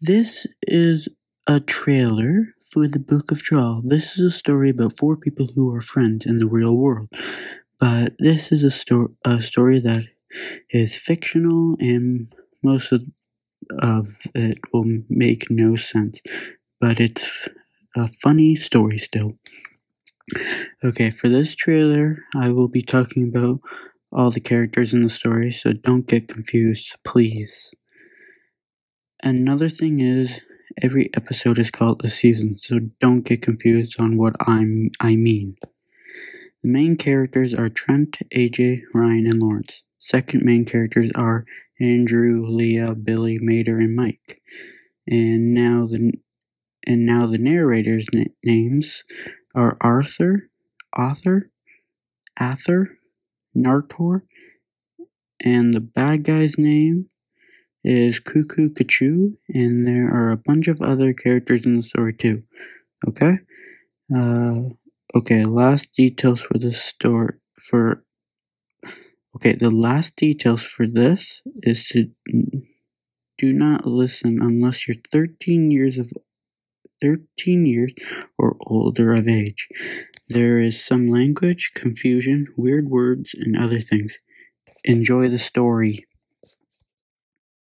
This is a trailer for the Book of Draw. This is a story about four people who are friends in the real world. But this is a, sto- a story that is fictional and most of, of it will make no sense. But it's a funny story still. Okay, for this trailer, I will be talking about all the characters in the story, so don't get confused, please. Another thing is, every episode is called a season, so don't get confused on what I'm I mean. The main characters are Trent, AJ, Ryan, and Lawrence. Second main characters are Andrew, Leah, Billy, Mater, and Mike. And now the and now the narrators' na- names are Arthur, Author, Ather, Nartor, and the bad guy's name is Cuckoo Kachu, and there are a bunch of other characters in the story too. Okay? Uh, okay, last details for the story for Okay, the last details for this is to do not listen unless you're 13 years of 13 years or older of age. There is some language, confusion, weird words, and other things. Enjoy the story.